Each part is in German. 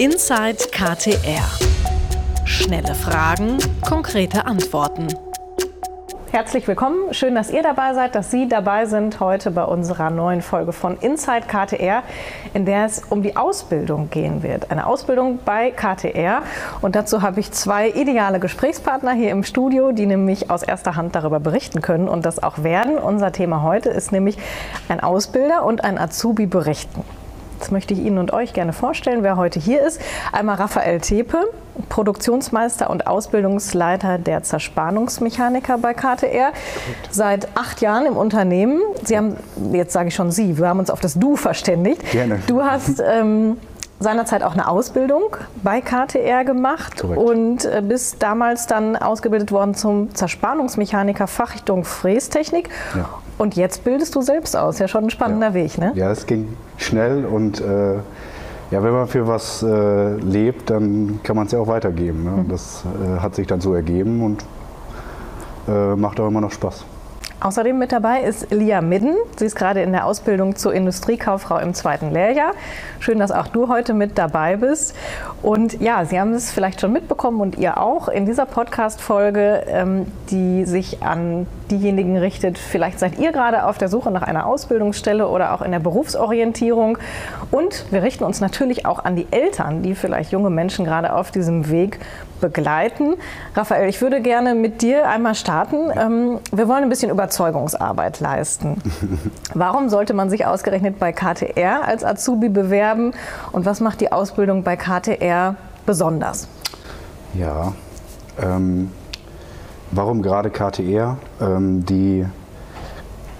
Inside KTR. Schnelle Fragen, konkrete Antworten. Herzlich willkommen. Schön, dass ihr dabei seid, dass Sie dabei sind heute bei unserer neuen Folge von Inside KTR, in der es um die Ausbildung gehen wird. Eine Ausbildung bei KTR. Und dazu habe ich zwei ideale Gesprächspartner hier im Studio, die nämlich aus erster Hand darüber berichten können und das auch werden. Unser Thema heute ist nämlich ein Ausbilder und ein Azubi berichten. Das möchte ich Ihnen und euch gerne vorstellen, wer heute hier ist. Einmal Raphael Tepe, Produktionsmeister und Ausbildungsleiter der Zerspannungsmechaniker bei KTR. Seit acht Jahren im Unternehmen. Sie haben, jetzt sage ich schon Sie, wir haben uns auf das Du verständigt. Gerne. Du hast ähm, seinerzeit auch eine Ausbildung bei KTR gemacht Korrekt. und äh, bist damals dann ausgebildet worden zum Zerspannungsmechaniker Fachrichtung Frästechnik. Ja. Und jetzt bildest du selbst aus. Ja, schon ein spannender Ja. Weg, ne? Ja, es ging schnell und äh, ja, wenn man für was äh, lebt, dann kann man es ja auch weitergeben. Ne? Mhm. Das äh, hat sich dann so ergeben und äh, macht auch immer noch Spaß. Außerdem mit dabei ist Lia Midden. Sie ist gerade in der Ausbildung zur Industriekauffrau im zweiten Lehrjahr. Schön, dass auch du heute mit dabei bist. Und ja, Sie haben es vielleicht schon mitbekommen und ihr auch in dieser Podcast-Folge, ähm, die sich an diejenigen richtet. Vielleicht seid ihr gerade auf der Suche nach einer Ausbildungsstelle oder auch in der Berufsorientierung. Und wir richten uns natürlich auch an die Eltern, die vielleicht junge Menschen gerade auf diesem Weg begleiten. Raphael, ich würde gerne mit dir einmal starten. Ähm, wir wollen ein bisschen Überzeugungsarbeit leisten. Warum sollte man sich ausgerechnet bei KTR als Azubi bewerben und was macht die Ausbildung bei KTR besonders? Ja, ähm, warum gerade KTR? Ähm, die,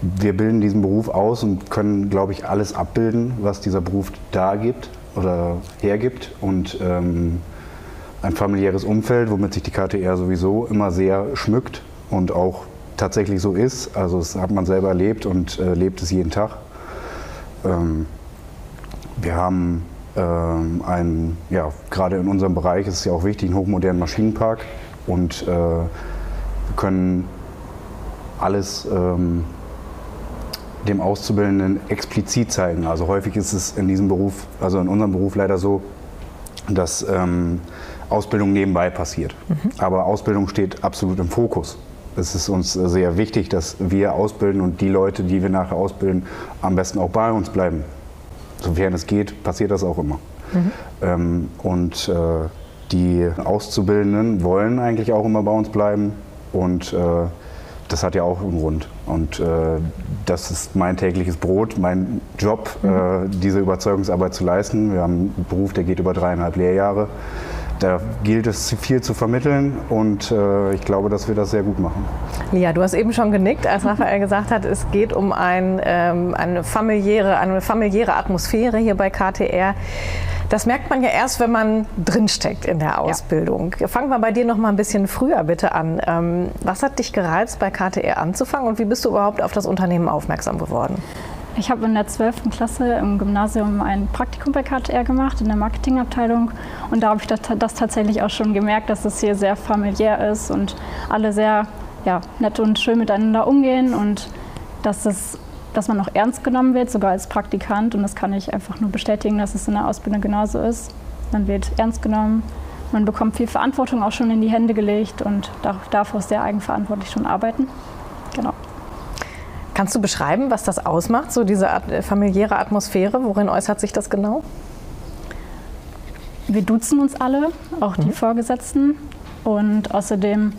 wir bilden diesen Beruf aus und können, glaube ich, alles abbilden, was dieser Beruf da gibt oder hergibt. Und ähm, ein familiäres Umfeld, womit sich die KTR sowieso immer sehr schmückt und auch tatsächlich so ist. Also das hat man selber erlebt und äh, lebt es jeden Tag. Ähm, wir haben ähm, einen, ja, gerade in unserem Bereich ist es ja auch wichtig, einen hochmodernen Maschinenpark und äh, wir können alles ähm, dem Auszubildenden explizit zeigen. Also häufig ist es in diesem Beruf, also in unserem Beruf leider so, dass ähm, Ausbildung nebenbei passiert. Aber Ausbildung steht absolut im Fokus. Es ist uns sehr wichtig, dass wir ausbilden und die Leute, die wir nachher ausbilden, am besten auch bei uns bleiben. Sofern es geht, passiert das auch immer. Ähm, und äh, die Auszubildenden wollen eigentlich auch immer bei uns bleiben und äh, das hat ja auch einen Grund. Und äh, das ist mein tägliches Brot, mein Job, äh, diese Überzeugungsarbeit zu leisten. Wir haben einen Beruf, der geht über dreieinhalb Lehrjahre. Da gilt es viel zu vermitteln und äh, ich glaube, dass wir das sehr gut machen. Lia, du hast eben schon genickt, als Raphael gesagt hat, es geht um ein, ähm, eine, familiäre, eine familiäre Atmosphäre hier bei KTR. Das merkt man ja erst, wenn man drinsteckt in der Ausbildung. Fangen wir bei dir noch mal ein bisschen früher bitte an. Ähm, was hat dich gereizt, bei KTR anzufangen und wie bist du überhaupt auf das Unternehmen aufmerksam geworden? Ich habe in der 12. Klasse im Gymnasium ein Praktikum bei KTR gemacht, in der Marketingabteilung. Und da habe ich das, das tatsächlich auch schon gemerkt, dass es hier sehr familiär ist und alle sehr ja, nett und schön miteinander umgehen und dass, es, dass man auch ernst genommen wird, sogar als Praktikant. Und das kann ich einfach nur bestätigen, dass es in der Ausbildung genauso ist. Man wird ernst genommen, man bekommt viel Verantwortung auch schon in die Hände gelegt und darf, darf auch sehr eigenverantwortlich schon arbeiten. Kannst du beschreiben, was das ausmacht, so diese At familiäre Atmosphäre? Worin äußert sich das genau? Wir duzen uns alle, auch die Vorgesetzten. Und außerdem,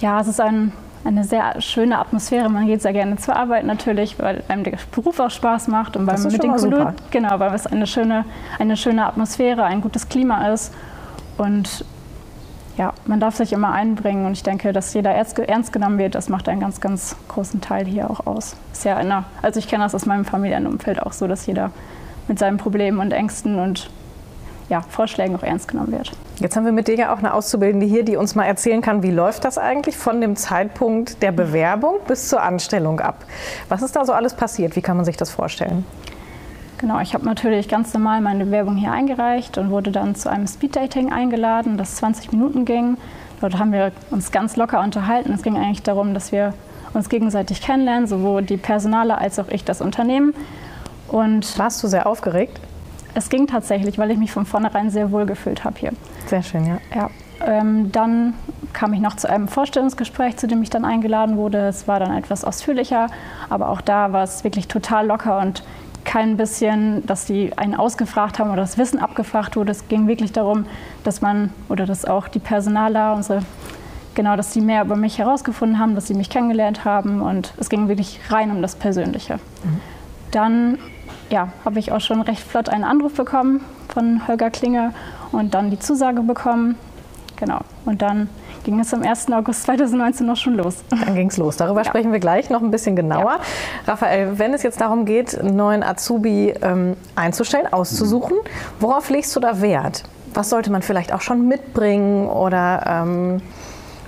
ja, es ist ein, eine sehr schöne Atmosphäre. Man geht sehr gerne zur Arbeit natürlich, weil einem der Beruf auch Spaß macht und weil man mit den Kollegen, genau, weil es eine schöne, eine schöne Atmosphäre, ein gutes Klima ist. Und ja, man darf sich immer einbringen und ich denke, dass jeder ernst genommen wird, das macht einen ganz, ganz großen Teil hier auch aus. Ist ja einer, also ich kenne das aus meinem Familienumfeld auch so, dass jeder mit seinen Problemen und Ängsten und ja, Vorschlägen auch ernst genommen wird. Jetzt haben wir mit dir ja auch eine Auszubildende hier, die uns mal erzählen kann, wie läuft das eigentlich von dem Zeitpunkt der Bewerbung bis zur Anstellung ab? Was ist da so alles passiert? Wie kann man sich das vorstellen? Genau, ich habe natürlich ganz normal meine Bewerbung hier eingereicht und wurde dann zu einem Speeddating eingeladen, das 20 Minuten ging. Dort haben wir uns ganz locker unterhalten. Es ging eigentlich darum, dass wir uns gegenseitig kennenlernen, sowohl die Personale als auch ich das Unternehmen. Und Warst du sehr aufgeregt? Es ging tatsächlich, weil ich mich von vornherein sehr wohl gefühlt habe hier. Sehr schön, ja. Ja. Ähm, dann kam ich noch zu einem Vorstellungsgespräch, zu dem ich dann eingeladen wurde. Es war dann etwas ausführlicher, aber auch da war es wirklich total locker und kein bisschen, dass die einen ausgefragt haben oder das Wissen abgefragt wurde. Es ging wirklich darum, dass man oder dass auch die Personaler, unsere, genau, dass die mehr über mich herausgefunden haben, dass sie mich kennengelernt haben und es ging wirklich rein um das Persönliche. Mhm. Dann ja, habe ich auch schon recht flott einen Anruf bekommen von Holger Klinge und dann die Zusage bekommen. Genau. Und dann ging es am 1. August 2019 noch schon los. Dann ging es los. Darüber ja. sprechen wir gleich noch ein bisschen genauer. Ja. Raphael, wenn es jetzt darum geht, einen neuen Azubi ähm, einzustellen, auszusuchen, worauf legst du da Wert? Was sollte man vielleicht auch schon mitbringen oder ähm,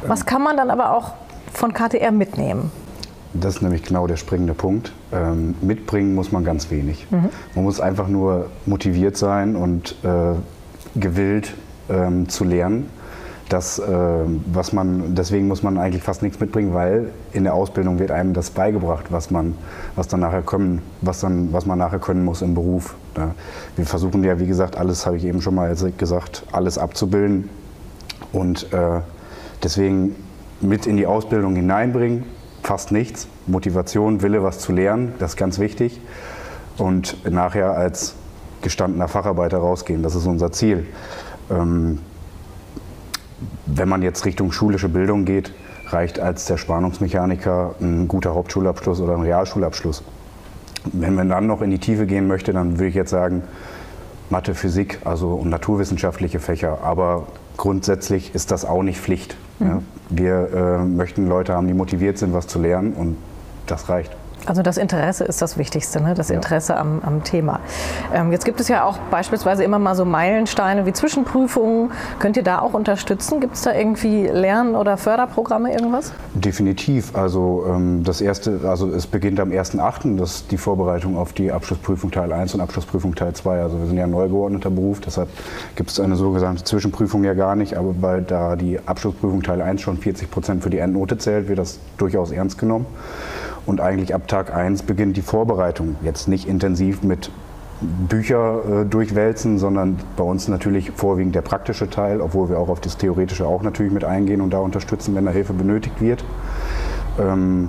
was kann man dann aber auch von KTR mitnehmen? Das ist nämlich genau der springende Punkt. Ähm, mitbringen muss man ganz wenig. Mhm. Man muss einfach nur motiviert sein und äh, gewillt ähm, zu lernen das, äh, was man, deswegen muss man eigentlich fast nichts mitbringen, weil in der Ausbildung wird einem das beigebracht, was man, was dann nachher können, was dann, was man nachher können muss im Beruf. Ja. Wir versuchen ja, wie gesagt, alles habe ich eben schon mal gesagt, alles abzubilden und äh, deswegen mit in die Ausbildung hineinbringen, fast nichts. Motivation, Wille, was zu lernen, das ist ganz wichtig. Und nachher als gestandener Facharbeiter rausgehen, das ist unser Ziel. Ähm, wenn man jetzt Richtung schulische Bildung geht, reicht als der Spannungsmechaniker ein guter Hauptschulabschluss oder ein Realschulabschluss. Wenn man dann noch in die Tiefe gehen möchte, dann würde ich jetzt sagen Mathe, Physik, also und naturwissenschaftliche Fächer. Aber grundsätzlich ist das auch nicht Pflicht. Mhm. Ja. Wir äh, möchten Leute haben, die motiviert sind, was zu lernen und das reicht. Also das Interesse ist das Wichtigste, ne? das Interesse ja. am, am, Thema. Ähm, jetzt gibt es ja auch beispielsweise immer mal so Meilensteine wie Zwischenprüfungen. Könnt ihr da auch unterstützen? Gibt es da irgendwie Lern- oder Förderprogramme, irgendwas? Definitiv. Also ähm, das erste, also es beginnt am 1.8., das ist die Vorbereitung auf die Abschlussprüfung Teil 1 und Abschlussprüfung Teil 2. Also wir sind ja ein neu geordneter Beruf, deshalb gibt es eine sogenannte Zwischenprüfung ja gar nicht. Aber weil da die Abschlussprüfung Teil 1 schon 40 Prozent für die Endnote zählt, wird das durchaus ernst genommen. Und eigentlich ab Tag 1 beginnt die Vorbereitung. Jetzt nicht intensiv mit Bücher äh, durchwälzen, sondern bei uns natürlich vorwiegend der praktische Teil, obwohl wir auch auf das Theoretische auch natürlich mit eingehen und da unterstützen, wenn da Hilfe benötigt wird. Ähm,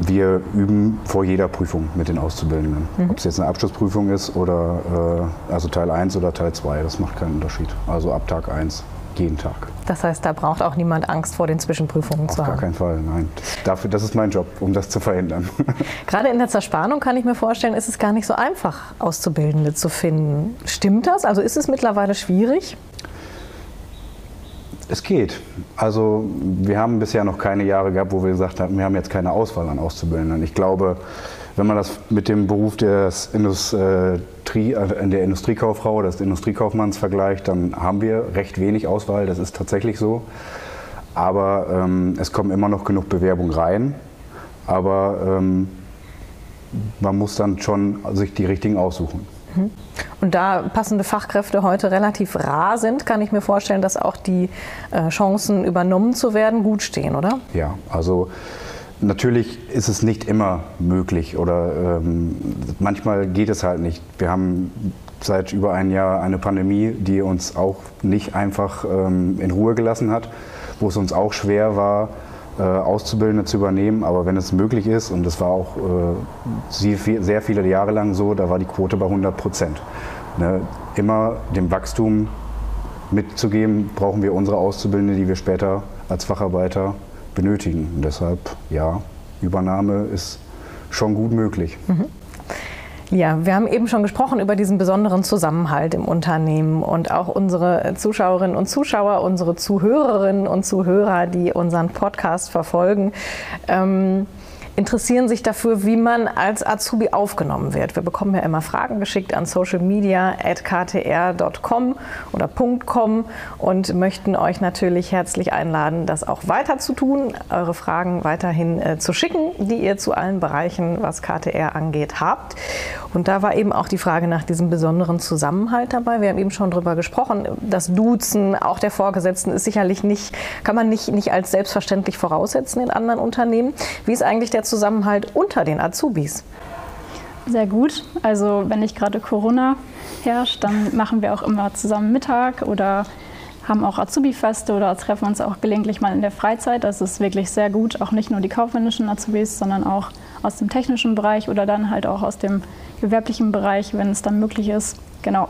wir üben vor jeder Prüfung mit den Auszubildenden. Mhm. Ob es jetzt eine Abschlussprüfung ist oder äh, also Teil 1 oder Teil 2, das macht keinen Unterschied. Also ab Tag 1 jeden Tag. Das heißt, da braucht auch niemand Angst vor den Zwischenprüfungen Auf zu haben? Auf gar keinen Fall, nein. Dafür, das ist mein Job, um das zu verhindern. Gerade in der Zerspannung kann ich mir vorstellen, ist es gar nicht so einfach, Auszubildende zu finden. Stimmt das? Also ist es mittlerweile schwierig? Es geht. Also wir haben bisher noch keine Jahre gehabt, wo wir gesagt haben, wir haben jetzt keine Auswahl an Auszubildenden. Ich glaube, wenn man das mit dem Beruf des Industrie, äh, der Industriekauffrau oder des Industriekaufmanns vergleicht, dann haben wir recht wenig Auswahl. Das ist tatsächlich so. Aber ähm, es kommen immer noch genug Bewerbungen rein. Aber ähm, man muss dann schon sich die richtigen aussuchen. Mhm. Und da passende Fachkräfte heute relativ rar sind, kann ich mir vorstellen, dass auch die äh, Chancen übernommen zu werden gut stehen, oder? Ja, also Natürlich ist es nicht immer möglich oder ähm, manchmal geht es halt nicht. Wir haben seit über einem Jahr eine Pandemie, die uns auch nicht einfach ähm, in Ruhe gelassen hat, wo es uns auch schwer war, äh, Auszubildende zu übernehmen. Aber wenn es möglich ist, und das war auch äh, sehr viele Jahre lang so, da war die Quote bei 100 Prozent. Ne? Immer dem Wachstum mitzugeben, brauchen wir unsere Auszubildende, die wir später als Facharbeiter benötigen. Und deshalb, ja, Übernahme ist schon gut möglich. Mhm. Ja, wir haben eben schon gesprochen über diesen besonderen Zusammenhalt im Unternehmen und auch unsere Zuschauerinnen und Zuschauer, unsere Zuhörerinnen und Zuhörer, die unseren Podcast verfolgen. Ähm, interessieren sich dafür, wie man als Azubi aufgenommen wird. Wir bekommen ja immer Fragen geschickt an socialmedia.ktr.com oder .com und möchten euch natürlich herzlich einladen, das auch weiter zu tun, eure Fragen weiterhin äh, zu schicken, die ihr zu allen Bereichen, was KTR angeht, habt. Und da war eben auch die Frage nach diesem besonderen Zusammenhalt dabei. Wir haben eben schon darüber gesprochen. Das Duzen, auch der Vorgesetzten, ist sicherlich nicht, kann man nicht, nicht als selbstverständlich voraussetzen in anderen Unternehmen. Wie ist eigentlich der Zusammenhalt unter den Azubis? sehr gut. Also wenn nicht gerade Corona herrscht, dann machen wir auch immer zusammen Mittag oder haben auch Azubi-Feste oder treffen uns auch gelegentlich mal in der Freizeit. Das ist wirklich sehr gut, auch nicht nur die kaufmännischen Azubis, sondern auch aus dem technischen Bereich oder dann halt auch aus dem gewerblichen Bereich, wenn es dann möglich ist. Genau.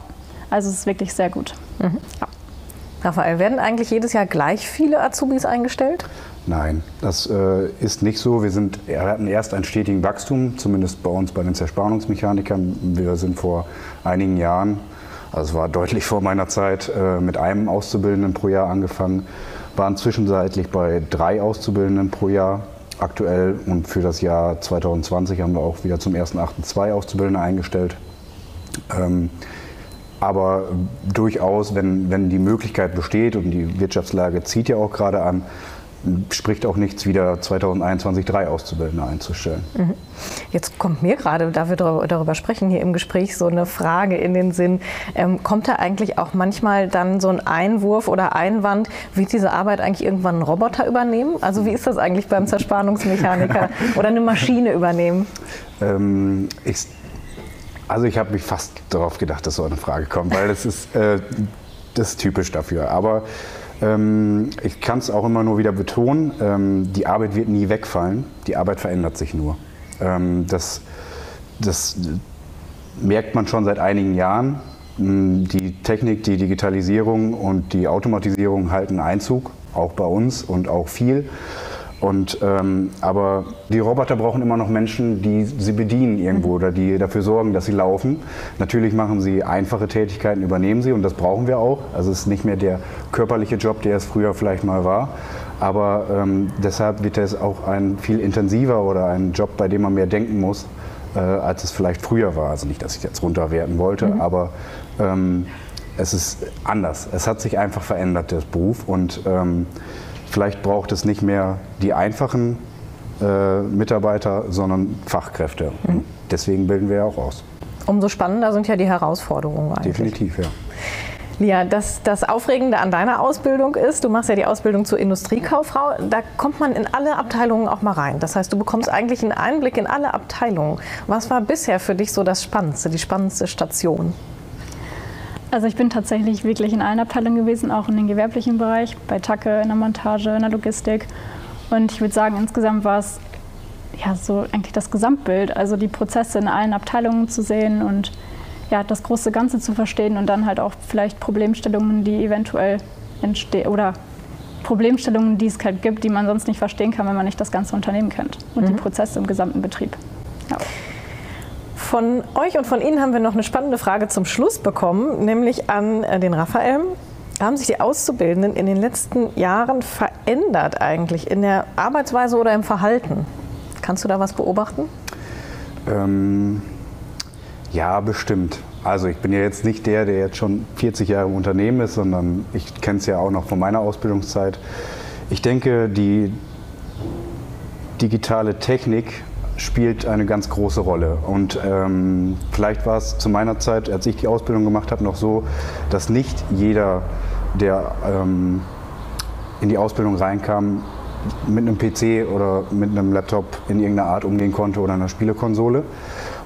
Also es ist wirklich sehr gut. Mhm. Ja. Raphael, werden eigentlich jedes Jahr gleich viele Azubis eingestellt? Nein, das äh, ist nicht so. Wir, sind, wir hatten erst einen stetigen Wachstum, zumindest bei uns bei den Zerspannungsmechanikern. Wir sind vor einigen Jahren, also es war deutlich vor meiner Zeit, äh, mit einem Auszubildenden pro Jahr angefangen, waren zwischenzeitlich bei drei Auszubildenden pro Jahr aktuell und für das Jahr 2020 haben wir auch wieder zum 1.8. zwei Auszubildende eingestellt. Ähm, aber durchaus, wenn, wenn die Möglichkeit besteht und die Wirtschaftslage zieht ja auch gerade an, spricht auch nichts, wieder 2021 drei Auszubildende einzustellen. Mhm. Jetzt kommt mir gerade, da wir darüber sprechen hier im Gespräch, so eine Frage in den Sinn. Ähm, kommt da eigentlich auch manchmal dann so ein Einwurf oder Einwand, wird diese Arbeit eigentlich irgendwann ein Roboter übernehmen? Also wie ist das eigentlich beim Zerspannungsmechaniker oder eine Maschine übernehmen? Ähm, ich, also ich habe mich fast darauf gedacht, dass so eine Frage kommt, weil das ist, äh, das ist typisch dafür. Aber ähm, ich kann es auch immer nur wieder betonen, ähm, die Arbeit wird nie wegfallen, die Arbeit verändert sich nur. Ähm, das, das merkt man schon seit einigen Jahren. Mm, die Technik, die Digitalisierung und die Automatisierung halten Einzug, auch bei uns und auch viel. Und, ähm, aber die Roboter brauchen immer noch Menschen, die sie bedienen irgendwo oder die dafür sorgen, dass sie laufen. Natürlich machen sie einfache Tätigkeiten, übernehmen sie und das brauchen wir auch. Also es ist nicht mehr der körperliche Job, der es früher vielleicht mal war. Aber ähm, deshalb wird es auch ein viel intensiver oder ein Job, bei dem man mehr denken muss, äh, als es vielleicht früher war. Also nicht, dass ich jetzt runterwerten wollte, mhm. aber ähm, es ist anders. Es hat sich einfach verändert, der Beruf. Und ähm, Vielleicht braucht es nicht mehr die einfachen äh, Mitarbeiter, sondern Fachkräfte. Mhm. Deswegen bilden wir ja auch aus. Umso spannender sind ja die Herausforderungen eigentlich. Definitiv, ja. Lia, das, das Aufregende an deiner Ausbildung ist, du machst ja die Ausbildung zur Industriekauffrau, da kommt man in alle Abteilungen auch mal rein. Das heißt, du bekommst eigentlich einen Einblick in alle Abteilungen. Was war bisher für dich so das Spannendste, die spannendste Station? Also ich bin tatsächlich wirklich in allen Abteilungen gewesen, auch in den gewerblichen Bereich, bei Tacke, in der Montage, in der Logistik. Und ich würde sagen, insgesamt war es ja so eigentlich das Gesamtbild, also die Prozesse in allen Abteilungen zu sehen und ja, das große Ganze zu verstehen und dann halt auch vielleicht Problemstellungen, die eventuell entstehen oder Problemstellungen, die es halt gibt, die man sonst nicht verstehen kann, wenn man nicht das ganze Unternehmen kennt und mhm. die Prozesse im gesamten Betrieb. Ja. Von euch und von Ihnen haben wir noch eine spannende Frage zum Schluss bekommen, nämlich an äh, den Raphael. Haben sich die Auszubildenden in den letzten Jahren verändert eigentlich in der Arbeitsweise oder im Verhalten? Kannst du da was beobachten? Ähm, ja, bestimmt. Also ich bin ja jetzt nicht der, der jetzt schon 40 Jahre im Unternehmen ist, sondern ich kenne es ja auch noch von meiner Ausbildungszeit. Ich denke, die digitale Technik spielt eine ganz große Rolle. Und ähm, vielleicht war es zu meiner Zeit, als ich die Ausbildung gemacht habe, noch so, dass nicht jeder, der ähm, in die Ausbildung reinkam, mit einem PC oder mit einem Laptop in irgendeiner Art umgehen konnte oder einer Spielekonsole.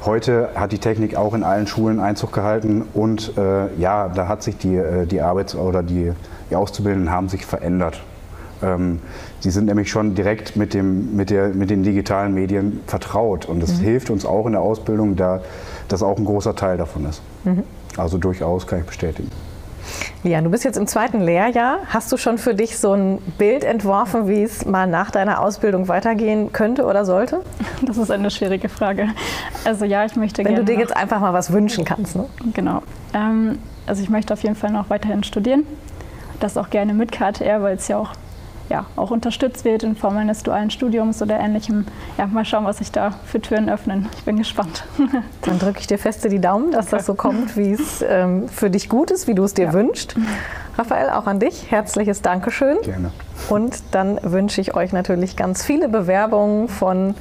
Heute hat die Technik auch in allen Schulen Einzug gehalten und äh, ja, da hat sich die, äh, die Arbeits- oder die, die Auszubildenden haben sich verändert. Ähm, sie sind nämlich schon direkt mit, dem, mit, der, mit den digitalen Medien vertraut. Und das mhm. hilft uns auch in der Ausbildung, da das auch ein großer Teil davon ist. Mhm. Also durchaus kann ich bestätigen. Ja, du bist jetzt im zweiten Lehrjahr. Hast du schon für dich so ein Bild entworfen, wie es mal nach deiner Ausbildung weitergehen könnte oder sollte? Das ist eine schwierige Frage. Also ja, ich möchte Wenn du dir jetzt einfach mal was wünschen kannst. Ne? Genau. Ähm, also ich möchte auf jeden Fall noch weiterhin studieren. Das auch gerne mit KTR, weil es ja auch ja, auch unterstützt wird in Form eines dualen Studiums oder ähnlichem. Ja, mal schauen, was sich da für Türen öffnen. Ich bin gespannt. Dann drücke ich dir feste die Daumen, dass das so kommt, wie es ähm, für dich gut ist, wie du es dir ja. wünschst. Raphael, auch an dich herzliches Dankeschön. Gerne. Und dann wünsche ich euch natürlich ganz viele Bewerbungen von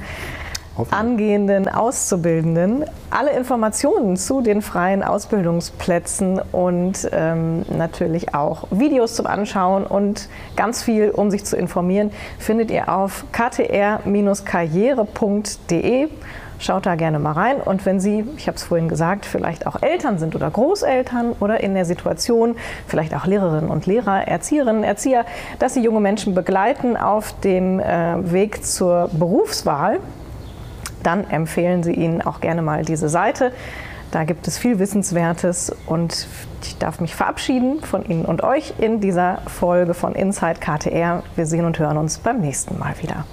angehenden Auszubildenden. Alle Informationen zu den freien Ausbildungsplätzen und ähm, natürlich auch Videos zum Anschauen und ganz viel, um sich zu informieren, findet ihr auf ktr-karriere.de. Schaut da gerne mal rein. Und wenn Sie, ich habe es vorhin gesagt, vielleicht auch Eltern sind oder Großeltern oder in der Situation, vielleicht auch Lehrerinnen und Lehrer, Erzieherinnen, Erzieher, dass sie junge Menschen begleiten auf dem äh, Weg zur Berufswahl, dann empfehlen Sie ihnen auch gerne mal diese Seite. Da gibt es viel Wissenswertes und ich darf mich verabschieden von Ihnen und euch in dieser Folge von Inside KTR. Wir sehen und hören uns beim nächsten Mal wieder.